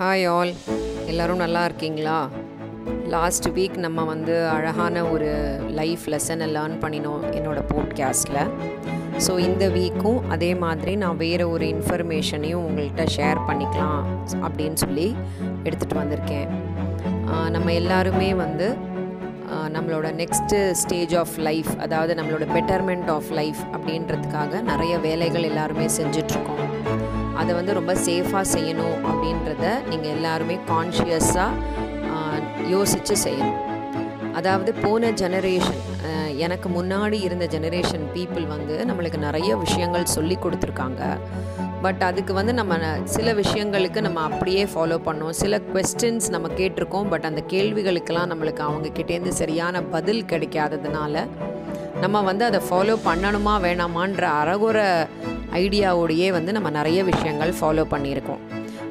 Hi all எல்லோரும் நல்லா இருக்கீங்களா? லாஸ்ட் வீக் நம்ம வந்து அழகான ஒரு லைஃப் லெசனை லேர்ன் பண்ணினோம் என்னோடய போட்காஸ்ட்டில் ஸோ இந்த வீக்கும் அதே மாதிரி நான் வேறு ஒரு இன்ஃபர்மேஷனையும் உங்கள்கிட்ட ஷேர் பண்ணிக்கலாம் அப்படின்னு சொல்லி எடுத்துகிட்டு வந்திருக்கேன். நம்ம எல்லாருமே வந்து நம்மளோட நெக்ஸ்ட்டு ஸ்டேஜ் ஆஃப் லைஃப் அதாவது நம்மளோட பெட்டர்மெண்ட் ஆஃப் லைஃப் அப்படின்றதுக்காக நிறைய வேலைகள் எல்லாருமே செஞ்சிட்ருக்கோம் அதை வந்து ரொம்ப சேஃபாக செய்யணும் அப்படின்றத நீங்கள் எல்லாருமே கான்ஷியஸாக யோசித்து செய்யணும். அதாவது போன ஜெனரேஷன் எனக்கு முன்னாடி இருந்த ஜெனரேஷன் பீப்புள் வந்து நம்மளுக்கு நிறைய விஷயங்கள் சொல்லி கொடுத்துருக்காங்க. பட் அதுக்கு வந்து நம்ம சில விஷயங்களுக்கு நம்ம அப்படியே ஃபாலோ பண்ணோம். சில கொஸ்டின்ஸ் நம்ம கேட்டிருக்கோம். பட் அந்த கேள்விகளுக்கெல்லாம் நம்மளுக்கு அவங்கக்கிட்டேருந்து சரியான பதில் கிடைக்காததுனால நம்ம வந்து அதை ஃபாலோ பண்ணணுமா வேணாமான்ற அறகுற ஐடியாவோடையே வந்து நம்ம நிறைய விஷயங்கள் ஃபாலோ பண்ணியிருக்கோம்.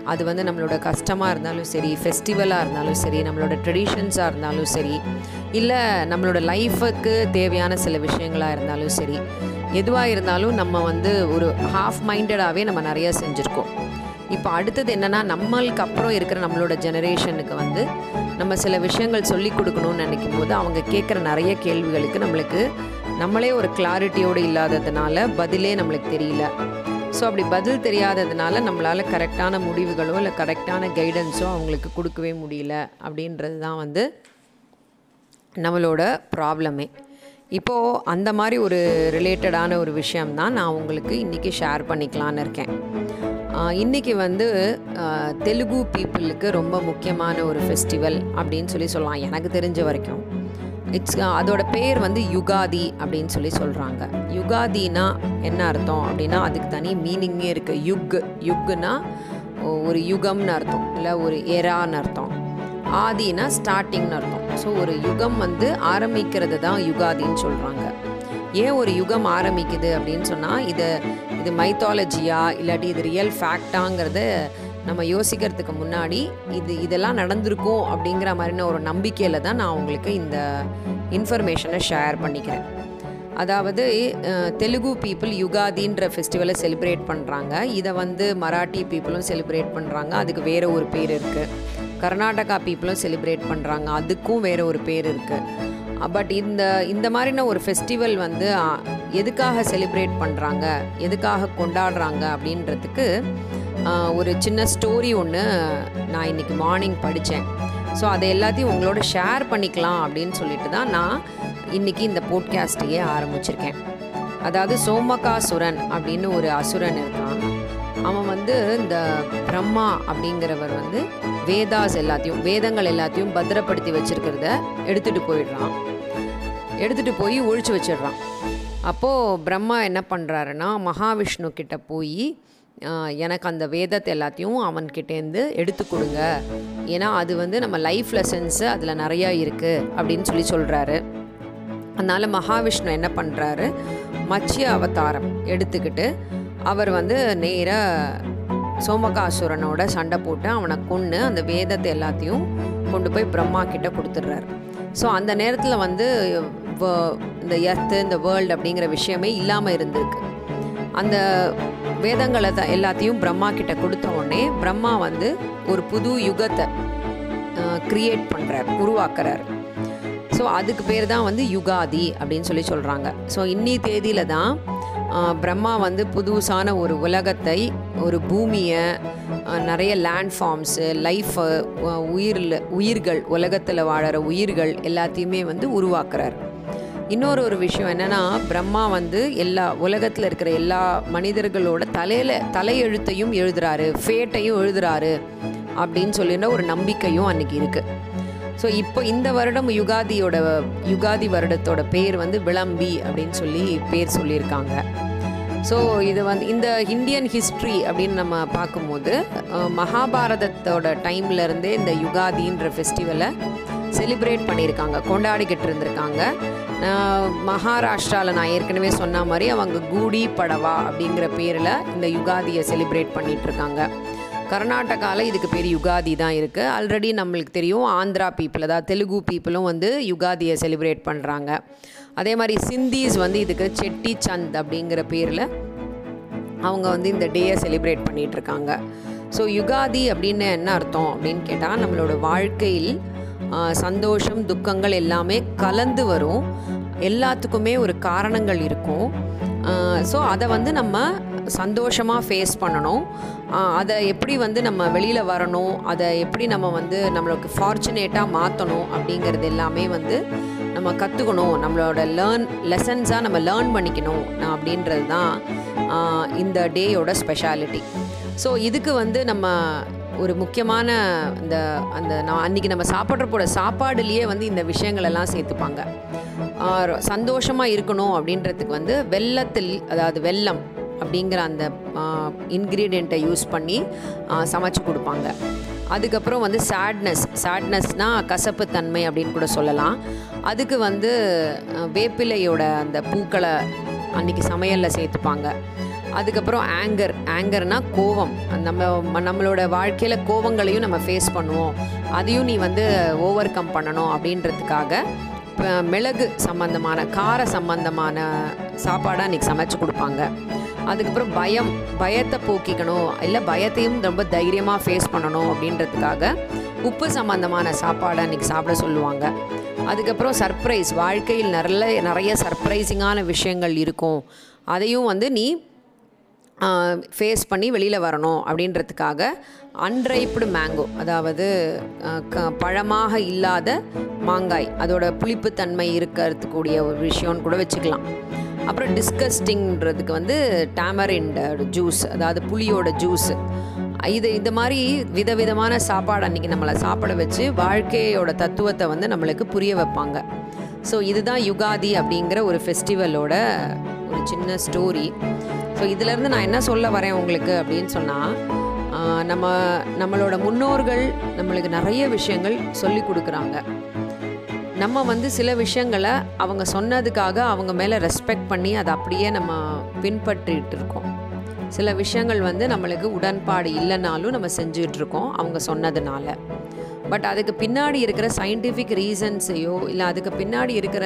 அது வந்து நம்மளோட கஷ்டமாக இருந்தாலும் சரி ஃபெஸ்டிவலாக இருந்தாலும் சரி நம்மளோட ட்ரெடிஷன்ஸாக இருந்தாலும் சரி இல்லை நம்மளோட லைஃபுக்கு தேவையான சில விஷயங்களாக இருந்தாலும் சரி எதுவாக இருந்தாலும் நம்ம வந்து ஒரு ஹாஃப் மைண்டடாகவே நம்ம நிறைய செஞ்சுருக்கோம். இப்போ அடுத்தது என்னென்னா நம்மளுக்கு அப்புறம் இருக்கிற நம்மளோட ஜெனரேஷனுக்கு வந்து நம்ம சில விஷயங்கள் சொல்லி கொடுக்கணும்னு நினைக்கும் போது அவங்க கேட்குற நிறைய கேள்விகளுக்கு நம்மளுக்கு நம்மளே ஒரு கிளாரிட்டியோடு இல்லாததுனால பதிலே நம்மளுக்கு தெரியல. ஸோ அப்படி பதில் தெரியாததுனால நம்மளால் கரெக்டான முடிவுகளோ இல்லை கரெக்டான கைடன்ஸோ அவங்களுக்கு கொடுக்கவே முடியல அப்படின்றது தான் வந்து நம்மளோட ப்ராப்ளமே இப்போது அந்த மாதிரி ஒரு ரிலேட்டடான ஒரு விஷயம் தான் நான் உங்களுக்கு இன்றைக்கி ஷேர் பண்ணிக்கலான்னு இருக்கேன். இன்றைக்கி வந்து தெலுங்கு பீப்புளுக்கு ரொம்ப முக்கியமான ஒரு ஃபெஸ்டிவல் அப்படின்னு சொல்லி சொல்லலாம். எனக்கு தெரிஞ்ச வரைக்கும். இட்ஸ் அதோட பேர் வந்து யுகாதி அப்படின்னு சொல்லி சொல்கிறாங்க யுகாதினா என்ன அர்த்தம் அப்படின்னா அதுக்கு தனி மீனிங்கே இருக்குது யுக் யுக்குனா ஒரு யுகம்னு அர்த்தம். இல்லை ஒரு எரான்னு அர்த்தம். ஆதினா ஸ்டார்டிங்னு அர்த்தம். ஸோ ஒரு யுகம் வந்து ஆரம்பிக்கிறது தான் யுகாதின்னு சொல்கிறாங்க ஏன் ஒரு யுகம் ஆரம்பிக்குது அப்படின்னு சொன்னால் இது இது மைத்தாலஜியா இல்லாட்டி இது ரியல் ஃபேக்டாங்கிறத நம்ம யோசிக்கிறதுக்கு முன்னாடி இது இதெல்லாம் நடந்திருக்கும் அப்படிங்கிற மாதிரின ஒரு நம்பிக்கையில் தான் நான் உங்களுக்கு இந்த இன்ஃபர்மேஷனை ஷேர் பண்ணிக்கிறேன். அதாவது தெலுங்கு பீப்புள் யுகாதின்ற ஃபெஸ்டிவலை செலிப்ரேட் பண்ணுறாங்க இதை வந்து மராட்டி பீப்புளும் செலிப்ரேட் பண்ணுறாங்க அதுக்கு வேறு ஒரு பேர் இருக்குது கர்நாடகா பீப்புளும் செலிப்ரேட் பண்ணுறாங்க அதுக்கும் வேறு ஒரு பேர் இருக்குது பட் இந்த இந்த மாதிரின ஒரு ஃபெஸ்டிவல் வந்து எதுக்காக செலிப்ரேட் பண்ணுறாங்க எதுக்காக கொண்டாடுறாங்க? அப்படின்றதுக்கு ஒரு சின்ன ஸ்டோரி ஒன்று நான் இன்னைக்கு மார்னிங் படித்தேன் ஸோ அதை எல்லாத்தையும் உங்களோட ஷேர் பண்ணிக்கலாம் அப்படின்னு சொல்லிட்டு தான் நான் இன்னைக்கு இந்த போட்காஸ்ட்டையே ஆரம்பிச்சிருக்கேன். அதாவது சோமகாசுரன் அப்படின்னு ஒரு அசுரன் இருக்கான். அவன் வந்து இந்த பிரம்மா அப்படிங்கிறவர் வந்து வேதாஸ் எல்லாத்தையும் வேதங்கள் எல்லாத்தையும் பத்திரப்படுத்தி வச்சிருக்கிறத எடுத்துட்டு போயிடுறான். எடுத்துகிட்டு போய் ஒழிச்சு வச்சிடுறான். அப்போது பிரம்மா என்ன பண்ணுறாருன்னா மகாவிஷ்ணு கிட்ட போய் எனக்கு அந்த வேதத்தை எல்லாத்தையும் அவன்கிட்டேருந்து எடுத்து கொடுங்க. ஏன்னா அது வந்து நம்ம லைஃப் லெசன்ஸு அதில் நிறையா இருக்குது அப்படின்னு சொல்லி சொல்கிறாரு அதனால் மகாவிஷ்ணு என்ன பண்ணுறாரு மச்சிய அவதாரம் எடுத்துக்கிட்டு அவர் வந்து நேராக சோமகாசுரனோட சண்டை போட்டு அவனை கொன்று அந்த வேதத்தை எல்லாத்தையும் கொண்டு போய் பிரம்மா கிட்ட கொடுத்துட்றாரு. ஸோ அந்த நேரத்தில் வந்து இந்த எர்த்து இந்த வேர்ல்டு அப்படிங்கிற விஷயமே இல்லாமல் இருந்திருக்கு. அந்த வேதங்களை த- எல்லாத்தையும் பிரம்மா கிட்ட கொடுத்த உடனே பிரம்மா வந்து ஒரு புது யுகத்தை கிரியேட் பண்ணுறார் உருவாக்குறார். ஸோ அதுக்கு பேர் தான் வந்து யுகாதி அப்படின்னு சொல்லி சொல்கிறாங்க ஸோ இன்னி தேதியில் தான் பிரம்மா வந்து புதுசான ஒரு உலகத்தை ஒரு பூமியை நிறைய லேண்ட் ஃபார்ம்ஸு லைஃபு உயிரில் உயிர்கள் உலகத்தில் வாழற உயிர்கள் எல்லாத்தையுமே வந்து உருவாக்குறார். இன்னொரு ஒரு விஷயம் என்னென்னா பிரம்மா வந்து எல்லா உலகத்தில் இருக்கிற எல்லா மனிதர்களோட தலையில் தலையெழுத்தையும் எழுதுறாரு ஃபேட்டையும் எழுதுறாரு அப்படின்னு சொல்லின ஒரு நம்பிக்கையும் அன்றைக்கி இருக்குது ஸோ இப்போ இந்த வருடம் யுகாதியோட யுகாதி வருடத்தோட பேர் வந்து விளம்பி அப்படின்னு சொல்லி பேர் சொல்லியிருக்காங்க. ஸோ இது வந்து இந்த இந்தியன் ஹிஸ்ட்ரி அப்படின்னு நம்ம பார்க்கும்போது மகாபாரதத்தோட டைம்ல இருந்தே இந்த யுகாதின்ற ஃபெஸ்டிவலை செலிப்ரேட் பண்ணியிருக்காங்க கொண்டாடிக்கிட்டு இருந்திருக்காங்க. மகாராஷ்டிராவில் நான் ஏற்கனவே சொன்ன மாதிரி அவங்க கூடி படவா அப்படிங்கிற பேரில் இந்த யுகாதியை செலிப்ரேட் பண்ணிகிட்ருக்காங்க இருக்காங்க. கர்நாடகாவில் இதுக்கு பேர் யுகாதி தான் இருக்குது ஆல்ரெடி நம்மளுக்கு தெரியும் ஆந்திரா பீப்புள் அதாவது தெலுங்கு பீப்புளும் வந்து யுகாதியை செலிப்ரேட் பண்ணுறாங்க அதே மாதிரி சிந்தீஸ் வந்து இதுக்கு செட்டி சந்த் அப்படிங்கிற பேரில் அவங்க வந்து இந்த டேயை செலிப்ரேட் பண்ணிகிட்ருக்காங்க ஸோ யுகாதி அப்படின்னு என்ன அர்த்தம் அப்படின்னு கேட்டால் நம்மளோட வாழ்க்கையில் சந்தோஷம் துக்கங்கள் எல்லாமே கலந்து வரும். எல்லாத்துக்குமே ஒரு காரணங்கள் இருக்கும். ஸோ அதை வந்து நம்ம சந்தோஷமாக ஃபேஸ் பண்ணணும். அதை எப்படி வந்து நம்ம வெளியில் வரணும் அதை எப்படி நம்ம வந்து நம்மளுக்கு ஃபார்ச்சுனேட்டாக மாற்றணும் அப்படிங்கிறது எல்லாமே வந்து நம்ம கற்றுக்கணும் நம்மளோட லேர்ன் லெசன்ஸாக நம்ம லேர்ன் பண்ணிக்கணும் அப்படின்றது தான் இந்த டேயோட ஸ்பெஷாலிட்டி ஸோ இதுக்கு வந்து நம்ம ஒரு முக்கியமான இந்த அந்த நான் அன்றைக்கி நம்ம சாப்பிட்ற போகிற சாப்பாடுலேயே வந்து இந்த விஷயங்களெல்லாம் சேர்த்துப்பாங்க. சந்தோஷமாக இருக்கணும் அப்படின்றதுக்கு வந்து வெள்ளத்தில் அதாவது வெல்லம் அப்படிங்கிற அந்த இன்க்ரீடியண்ட்டை யூஸ் பண்ணி சமைச்சு கொடுப்பாங்க. அதுக்கப்புறம் வந்து சேட்னஸ் சேட்னஸ்னால் கசப்பு தன்மை அப்படின்னு கூட சொல்லலாம். அதுக்கு வந்து வேப்பிலையோட அந்த பூக்களை அன்றைக்கி சமையலில் சேர்த்துப்பாங்க. அதுக்கப்புறம் ஆங்கர் ஆங்கர்னால் கோவம். நம்ம நம்மளோட வாழ்க்கையில் கோவங்களையும் நம்ம ஃபேஸ் பண்ணுவோம். அதையும் நீ வந்து ஓவர் கம் பண்ணணும் அப்படின்றதுக்காக இப்போ மிளகு சம்பந்தமான கார சம்பந்தமான சாப்பாடாக அன்றைக்கி சமைச்சு கொடுப்பாங்க. அதுக்கப்புறம் பயம் பயத்தை போக்கிக்கணும். இல்லை பயத்தையும் ரொம்ப தைரியமாக ஃபேஸ் பண்ணணும் அப்படின்றதுக்காக உப்பு சம்பந்தமான சாப்பாடை அன்றைக்கி சாப்பிட சொல்லுவாங்க. அதுக்கப்புறம் சர்ப்ரைஸ் வாழ்க்கையில் நல்ல நிறைய சர்ப்ரைசிங்கான விஷயங்கள் இருக்கும். அதையும் வந்து நீ ஃபேஸ் பண்ணி வெளியில் வரணும் அப்படின்றதுக்காக அன்ரைப்டு மேங்கோ அதாவது க பழமாக இல்லாத மாங்காய் அதோட புளிப்புத்தன்மை இருக்கிறதுக்கூடிய ஒரு விஷயம்னு கூட வச்சுக்கலாம். அப்புறம் டிஸ்கஸ்டிங்கிறதுக்கு வந்து டேமரிண்ட் ஜூஸ் அதாவது புளியோட ஜூஸ் இது இந்த மாதிரி விதவிதமான சாப்பாடு அன்றைக்கி நம்மளை சாப்பிட வச்சு வாழ்க்கையோட தத்துவத்தை வந்து நம்மளுக்கு புரிய வைப்பாங்க. ஸோ இதுதான் யுகாதி அப்படிங்கிற ஒரு ஃபெஸ்டிவலோட ஒரு சின்ன ஸ்டோரி ஸோ இதிலேருந்து நான் என்ன சொல்ல வரேன் உங்களுக்கு அப்படின்னு சொன்னால் நம்ம நம்மளோட முன்னோர்கள் நம்மளுக்கு நிறைய விஷயங்கள் சொல்லி கொடுக்குறாங்க. நம்ம வந்து சில விஷயங்களை அவங்க சொன்னதுக்காக அவங்க மேலே ரெஸ்பெக்ட் பண்ணி அதை அப்படியே நம்ம பின்பற்றிட்டு இருக்கோம். சில விஷயங்கள் வந்து நம்மளுக்கு உடன்பாடு இல்லைனாலும் நம்ம செஞ்சுட்டு இருக்கோம் அவங்க சொன்னதுனால. பட் அதுக்கு பின்னாடி இருக்கிற சயின்டிஃபிக் ரீசன்ஸையோ இல்லை அதுக்கு பின்னாடி இருக்கிற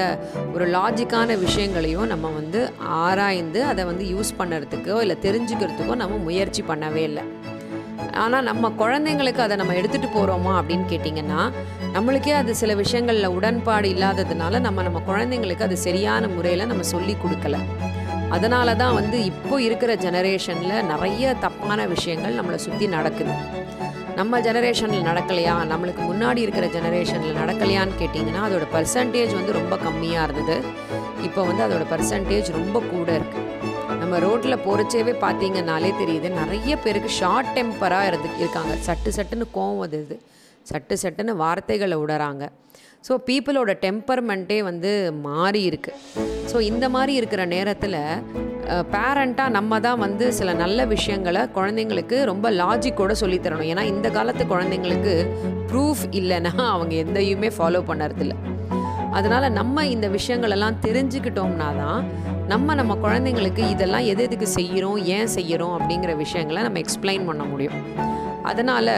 ஒரு லாஜிக்கான விஷயங்களையோ நம்ம வந்து ஆராய்ந்து அதை வந்து யூஸ் பண்ணுறதுக்கோ இல்லை தெரிஞ்சுக்கிறதுக்கோ நம்ம முயற்சி பண்ணவே இல்லை. ஆனால் நம்ம குழந்தைங்களுக்கு அதை நம்ம எடுத்துகிட்டு போகிறோமா அப்படின்னு கேட்டிங்கன்னா நம்மளுக்கே அது சில விஷயங்களில் உடன்பாடு இல்லாததுனால நம்ம நம்ம குழந்தைங்களுக்கு அது சரியான முறையில் நம்ம சொல்லி கொடுக்கல. அதனால தான் வந்து இப்போ இருக்கிற ஜெனரேஷனில் நிறைய தப்பான விஷயங்கள் நம்மளை சுற்றி நடக்குது. நம்ம ஜெனரேஷனில் நடக்கலையா? நம்மளுக்கு முன்னாடி இருக்கிற ஜெனரேஷனில் நடக்கலையான்னு கேட்டிங்கன்னா அதோட பர்சன்டேஜ் வந்து ரொம்ப கம்மியாக இருந்தது. இப்போ வந்து அதோட பர்சன்டேஜ் ரொம்ப கூட இருக்குது நம்ம ரோட்டில் போகிறச்சேவே பார்த்தீங்கன்னாலே தெரியுது. நிறைய பேருக்கு ஷார்ட் டெம்பராக இருந்து இருக்காங்க. சட்டு சட்டுன்னு கோவம் வருது. சட்டு சட்டுன்னு வார்த்தைகளை விடுறாங்க ஸோ பீப்புளோட டெம்பர்மெண்ட்டே வந்து மாறி இருக்கு. ஸோ இந்த மாதிரி இருக்கிற நேரத்தில் பேரண்ட்டாக நம்ம தான் வந்து சில நல்ல விஷயங்களை குழந்தைங்களுக்கு ரொம்ப லாஜிக்கோட சொல்லித்தரணும். ஏன்னா இந்த காலத்து குழந்தைங்களுக்கு ப்ரூஃப் இல்லைன்னா அவங்க எந்தையுமே ஃபாலோ பண்ணுறதில்ல. அதனால் நம்ம இந்த விஷயங்களெல்லாம் தெரிஞ்சுக்கிட்டோம்னா தான் நம்ம நம்ம குழந்தைங்களுக்கு இதெல்லாம் எது எதுக்கு செய்கிறோம் ஏன் செய்கிறோம் அப்படிங்கிற விஷயங்களை நம்ம எக்ஸ்பிளைன் பண்ண முடியும். அதனால்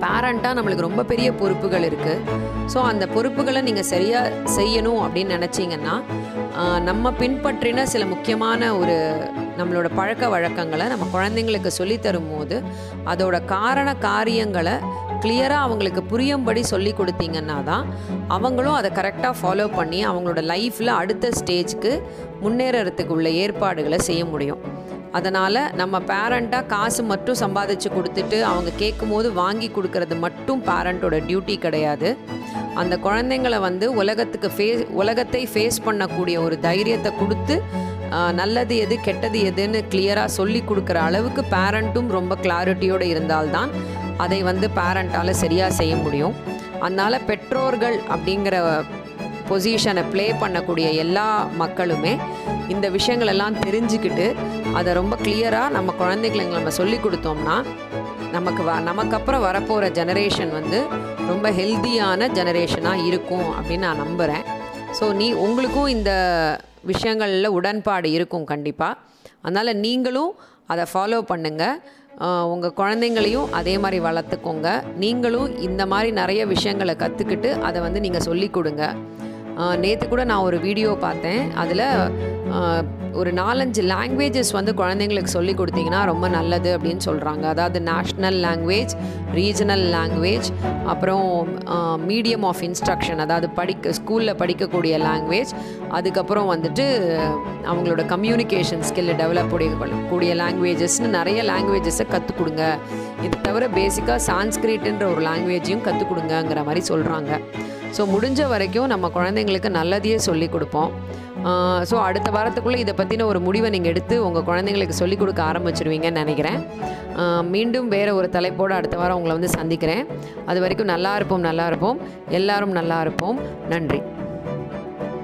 பேரண்ட்டாக நம்மளுக்கு ரொம்ப பெரிய பொறுப்புகள் இருக்குது ஸோ அந்த பொறுப்புகளை நீங்கள் சரியாக செய்யணும் அப்படின்னு நினச்சிங்கன்னா நம்ம பின்பற்றின சில முக்கியமான ஒரு நம்மளோட பழக்க வழக்கங்களை நம்ம குழந்தைங்களுக்கு சொல்லித் தரும்போது அதோட காரண காரியங்களை கிளியராக அவங்களுக்கு புரியும்படி சொல்லி கொடுத்தீங்கன்னா தான் அவங்களும் அதை கரெக்டாக ஃபாலோ பண்ணி அவங்களோட லைஃப்பில் அடுத்த ஸ்டேஜ்க்கு முன்னேறத்துக்கு உள்ள ஏற்பாடுகளை செய்ய முடியும். அதனால் நம்ம பேரண்ட்டாக காசு மட்டும் சம்பாதிச்சு கொடுத்துட்டு அவங்க கேட்கும் போது வாங்கி கொடுக்கறது மட்டும் பேரண்ட்டோட டியூட்டி கிடையாது. அந்த குழந்தைங்களை வந்து உலகத்துக்கு ஃபே உலகத்தை ஃபேஸ் பண்ணக்கூடிய ஒரு தைரியத்தை கொடுத்து நல்லது எது கெட்டது எதுன்னு கிளியராக சொல்லி கொடுக்குற அளவுக்கு பேரண்ட்டும் ரொம்ப கிளாரிட்டியோடு இருந்தால்தான் அதை வந்து பேரண்ட்டால் சரியாக செய்ய முடியும். அதனால் பெற்றோர்கள் அப்படிங்கிற பொசிஷனை ப்ளே பண்ணக்கூடிய எல்லா மக்களுமே இந்த விஷயங்களெல்லாம் தெரிஞ்சுக்கிட்டு அதை ரொம்ப கிளியராக நம்ம குழந்தைங்களுக்கு நம்ம சொல்லி கொடுத்தோம்னா நமக்கு வ நமக்கு அப்புறம் வரப்போகிற ஜெனரேஷன் வந்து ரொம்ப ஹெல்தியான ஜெனரேஷனாக இருக்கும் அப்படின்னு நான் நம்புகிறேன் ஸோ நீ உங்களுக்கும் இந்த விஷயங்களில் உடன்பாடு இருக்கும் கண்டிப்பாக அதனால் நீங்களும் அதை ஃபாலோ பண்ணுங்கள் உங்கள் குழந்தைங்களையும் அதே மாதிரி வளர்த்துக்கோங்க. நீங்களும் இந்த மாதிரி நிறைய விஷயங்களை கற்றுக்கிட்டு அதை வந்து நீங்கள் சொல்லிக் கொடுங்க. நேற்று கூட நான் ஒரு வீடியோ பார்த்தேன். அதில் ஒரு நாலஞ்சு லாங்குவேஜஸ் வந்து குழந்தைங்களுக்கு சொல்லி கொடுத்தீங்கன்னா ரொம்ப நல்லது அப்படின்னு சொல்கிறாங்க அதாவது நேஷ்னல் லாங்குவேஜ் ரீஜனல் லாங்குவேஜ் அப்புறம் மீடியம் ஆஃப் இன்ஸ்ட்ரக்ஷன் அதாவது படிக்க ஸ்கூலில் படிக்கக்கூடிய லாங்குவேஜ் அதுக்கப்புறம் வந்துட்டு அவங்களோட கம்யூனிகேஷன் ஸ்கில்லை டெவலப் கூடிய லாங்குவேஜஸ்னு நிறைய லாங்குவேஜஸை கற்றுக் கொடுங்க. இது தவிர பேசிக்காக சான்ஸ்கிரிட்ன்ற ஒரு லாங்குவேஜையும் கற்றுக் கொடுங்கங்கிற மாதிரி சொல்கிறாங்க ஸோ முடிஞ்ச வரைக்கும் நம்ம குழந்தைங்களுக்கு நல்லதையே சொல்லி கொடுப்போம். ஸோ அடுத்த வாரத்துக்குள்ளே இதை பற்றின ஒரு முடிவை நீங்கள் எடுத்து உங்கள் குழந்தைங்களுக்கு சொல்லிக் கொடுக்க ஆரம்பிச்சிருவீங்கன்னு நினைக்கிறேன். மீண்டும் வேறு ஒரு தலைப்போடு அடுத்த வாரம் உங்களை வந்து சந்திக்கிறேன். அது வரைக்கும் நல்லா இருப்போம் நல்லா இருப்போம். எல்லாரும் நல்லா இருப்போம். நன்றி.